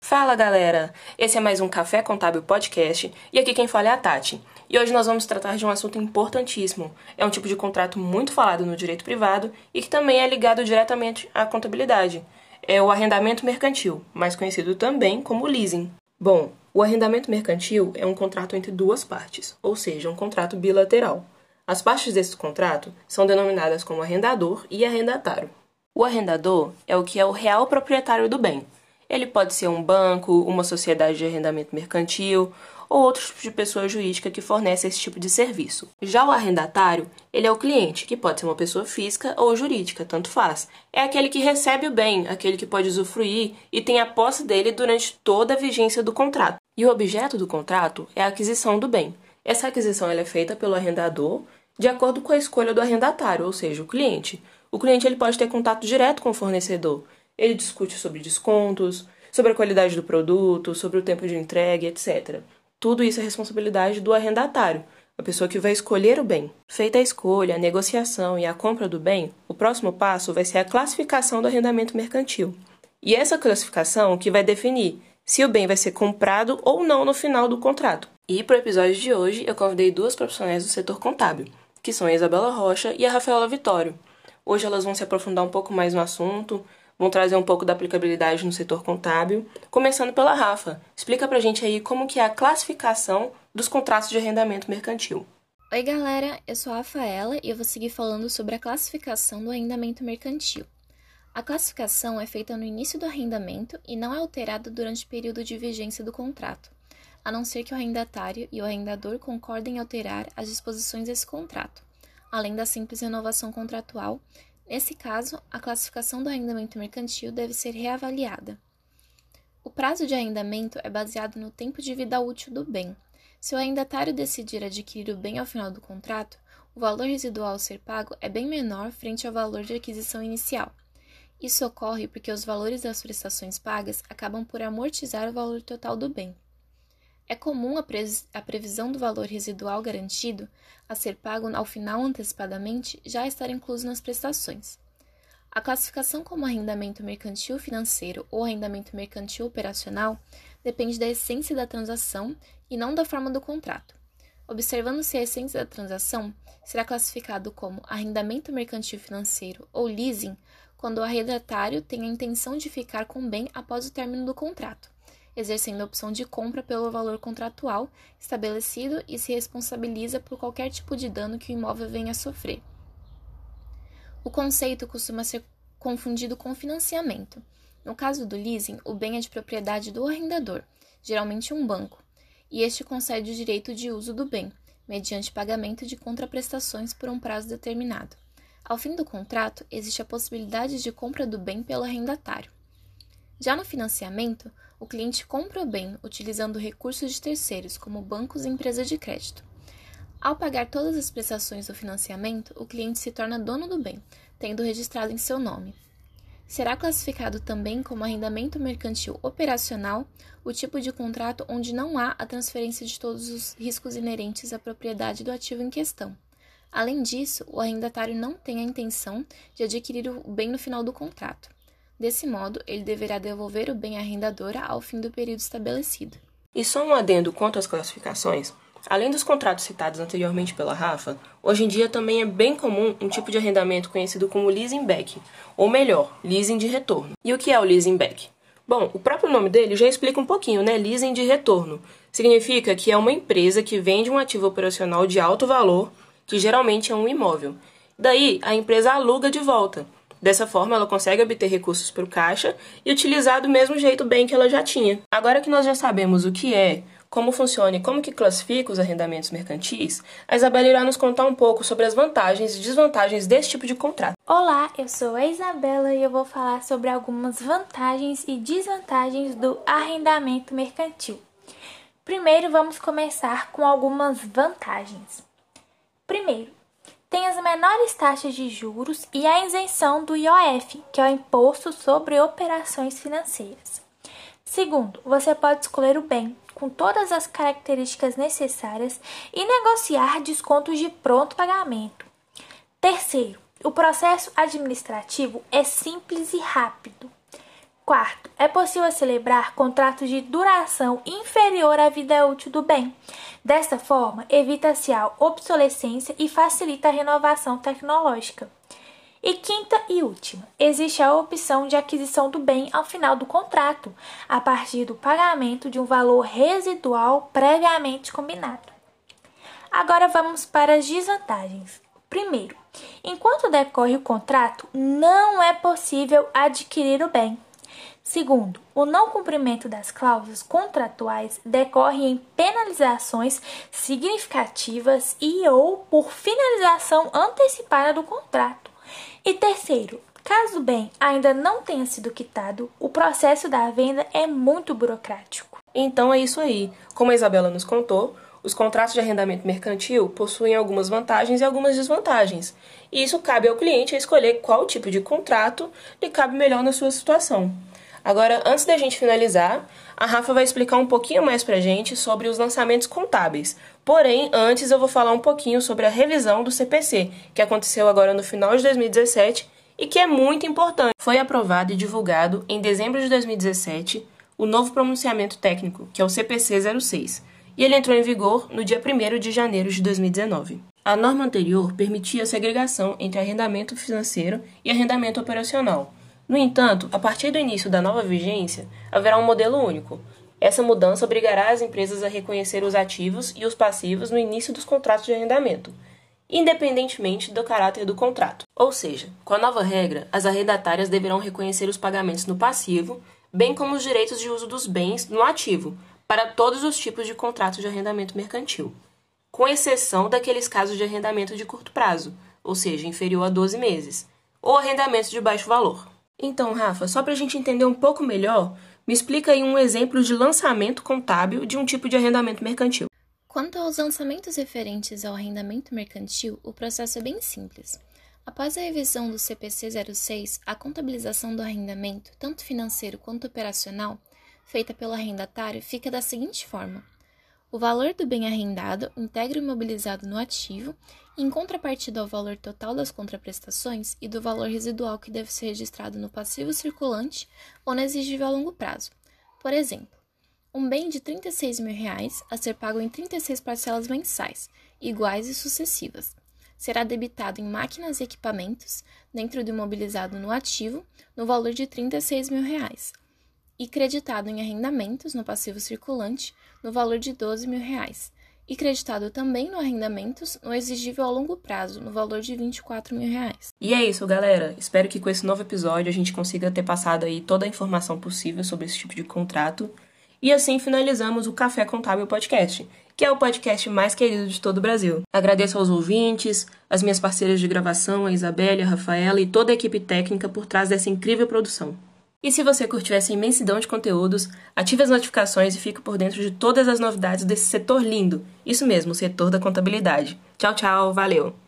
Fala galera! Esse é mais um Café Contábil Podcast e aqui quem fala é a Tati. E hoje nós vamos tratar de um assunto importantíssimo. É um tipo de contrato muito falado no direito privado e que também é ligado diretamente à contabilidade. É o arrendamento mercantil, mais conhecido também como leasing. Bom, o arrendamento mercantil é um contrato entre duas partes, ou seja, um contrato bilateral. As partes desse contrato são denominadas como arrendador e arrendatário. O arrendador é o que é o real proprietário do bem ele pode ser um banco, uma sociedade de arrendamento mercantil ou outro tipo de pessoa jurídica que fornece esse tipo de serviço. Já o arrendatário, ele é o cliente, que pode ser uma pessoa física ou jurídica, tanto faz. É aquele que recebe o bem, aquele que pode usufruir e tem a posse dele durante toda a vigência do contrato. E o objeto do contrato é a aquisição do bem. Essa aquisição é feita pelo arrendador de acordo com a escolha do arrendatário, ou seja, o cliente. O cliente ele pode ter contato direto com o fornecedor. Ele discute sobre descontos, sobre a qualidade do produto, sobre o tempo de entrega, etc. Tudo isso é responsabilidade do arrendatário, a pessoa que vai escolher o bem. Feita a escolha, a negociação e a compra do bem, o próximo passo vai ser a classificação do arrendamento mercantil. E essa classificação que vai definir se o bem vai ser comprado ou não no final do contrato. E para o episódio de hoje, eu convidei duas profissionais do setor contábil, que são a Isabela Rocha e a Rafaela Vitório. Hoje elas vão se aprofundar um pouco mais no assunto, vão trazer um pouco da aplicabilidade no setor contábil, começando pela Rafa. Explica pra gente aí como que é a classificação dos contratos de arrendamento mercantil. Oi, galera, eu sou a Rafaela e eu vou seguir falando sobre a classificação do arrendamento mercantil. A classificação é feita no início do arrendamento e não é alterada durante o período de vigência do contrato, a não ser que o arrendatário e o arrendador concordem em alterar as disposições desse contrato, além da simples renovação contratual Nesse caso, a classificação do arrendamento mercantil deve ser reavaliada. O prazo de arrendamento é baseado no tempo de vida útil do bem. Se o arrendatário decidir adquirir o bem ao final do contrato, o valor residual a ser pago é bem menor frente ao valor de aquisição inicial. Isso ocorre porque os valores das prestações pagas acabam por amortizar o valor total do bem. É comum a, a, previsão do valor residual garantido a ser pago ao final antecipadamente já estar incluso nas prestações. A classificação como arrendamento mercantil financeiro ou arrendamento mercantil operacional depende da essência da transação e não da forma do contrato. Observando-se a essência da transação, será classificado como arrendamento mercantil financeiro ou leasing quando o arrendatário tem a intenção de ficar com o bem após o término do contrato exercendo a opção de compra pelo valor contratual estabelecido e se responsabiliza por qualquer tipo de dano que o imóvel venha a sofrer. O conceito costuma ser confundido com financiamento. No caso do leasing, o bem é de propriedade do arrendador, geralmente um banco, e este concede o direito de uso do bem, mediante pagamento de contraprestações por um prazo determinado. Ao fim do contrato, existe a possibilidade de compra do bem pelo arrendatário. Já no financiamento, o cliente compra o bem utilizando recursos de terceiros, como bancos e empresas de crédito. Ao pagar todas as prestações do financiamento, o cliente se torna dono do bem, tendo registrado em seu nome. Será classificado também como arrendamento mercantil operacional o tipo de contrato onde não há a transferência de todos os riscos inerentes à propriedade do ativo em questão. Além disso, o arrendatário não tem a intenção de adquirir o bem no final do contrato. Desse modo, ele deverá devolver o bem à arrendadora ao fim do período estabelecido. E só um adendo quanto às classificações. Além dos contratos citados anteriormente pela Rafa, hoje em dia também é bem comum um tipo de arrendamento conhecido como leasing back, ou melhor, leasing de retorno. E o que é o leasing back? Bom, o próprio nome dele já explica um pouquinho, né? Leasing de retorno. Significa que é uma empresa que vende um ativo operacional de alto valor, que geralmente é um imóvel. Daí, a empresa aluga de volta, Dessa forma, ela consegue obter recursos para o caixa e utilizar do mesmo jeito bem que ela já tinha. Agora que nós já sabemos o que é, como funciona e como que classifica os arrendamentos mercantis, a Isabela irá nos contar um pouco sobre as vantagens e desvantagens desse tipo de contrato. Olá, eu sou a Isabela e eu vou falar sobre algumas vantagens e desvantagens do arrendamento mercantil. Primeiro, vamos começar com algumas vantagens. Primeiro, tem as menores taxas de juros e a isenção do IOF, que é o Imposto sobre Operações Financeiras. Segundo, você pode escolher o bem, com todas as características necessárias e negociar descontos de pronto pagamento. Terceiro, o processo administrativo é simples e rápido. Quarto, é possível celebrar contratos de duração inferior à vida útil do bem. Desta forma, evita-se a obsolescência e facilita a renovação tecnológica. E quinta e última, existe a opção de aquisição do bem ao final do contrato, a partir do pagamento de um valor residual previamente combinado. Agora vamos para as desvantagens. Primeiro, enquanto decorre o contrato, não é possível adquirir o bem. Segundo, o não cumprimento das cláusulas contratuais decorre em penalizações significativas e ou por finalização antecipada do contrato. E terceiro, caso o bem ainda não tenha sido quitado, o processo da venda é muito burocrático. Então é isso aí. Como a Isabela nos contou, os contratos de arrendamento mercantil possuem algumas vantagens e algumas desvantagens. E isso cabe ao cliente escolher qual tipo de contrato lhe cabe melhor na sua situação. Agora, antes da gente finalizar, a Rafa vai explicar um pouquinho mais pra gente sobre os lançamentos contábeis. Porém, antes eu vou falar um pouquinho sobre a revisão do CPC, que aconteceu agora no final de 2017 e que é muito importante. Foi aprovado e divulgado em dezembro de 2017 o novo pronunciamento técnico, que é o CPC 06, e ele entrou em vigor no dia 1 de janeiro de 2019. A norma anterior permitia a segregação entre arrendamento financeiro e arrendamento operacional no entanto, a partir do início da nova vigência, haverá um modelo único. Essa mudança obrigará as empresas a reconhecer os ativos e os passivos no início dos contratos de arrendamento, independentemente do caráter do contrato. Ou seja, com a nova regra, as arrendatárias deverão reconhecer os pagamentos no passivo, bem como os direitos de uso dos bens no ativo, para todos os tipos de contratos de arrendamento mercantil, com exceção daqueles casos de arrendamento de curto prazo, ou seja, inferior a 12 meses, ou arrendamentos de baixo valor. Então, Rafa, só para a gente entender um pouco melhor, me explica aí um exemplo de lançamento contábil de um tipo de arrendamento mercantil. Quanto aos lançamentos referentes ao arrendamento mercantil, o processo é bem simples. Após a revisão do CPC 06, a contabilização do arrendamento, tanto financeiro quanto operacional, feita pelo arrendatário, fica da seguinte forma: o valor do bem arrendado integra o imobilizado no ativo em contrapartida ao valor total das contraprestações e do valor residual que deve ser registrado no passivo circulante ou no exigível a longo prazo. Por exemplo, um bem de 36 mil reais a ser pago em 36 parcelas mensais, iguais e sucessivas. Será debitado em máquinas e equipamentos, dentro do imobilizado no ativo, no valor de 36 mil reais, e creditado em arrendamentos no passivo circulante, no valor de 12 mil reais, e creditado também no arrendamentos no exigível a longo prazo, no valor de 24 mil reais. E é isso, galera. Espero que com esse novo episódio a gente consiga ter passado aí toda a informação possível sobre esse tipo de contrato. E assim finalizamos o Café Contábil Podcast, que é o podcast mais querido de todo o Brasil. Agradeço aos ouvintes, as minhas parceiras de gravação, a Isabelle, a Rafaela e toda a equipe técnica por trás dessa incrível produção. E se você curtiu essa imensidão de conteúdos, ative as notificações e fique por dentro de todas as novidades desse setor lindo. Isso mesmo, o setor da contabilidade. Tchau, tchau, valeu!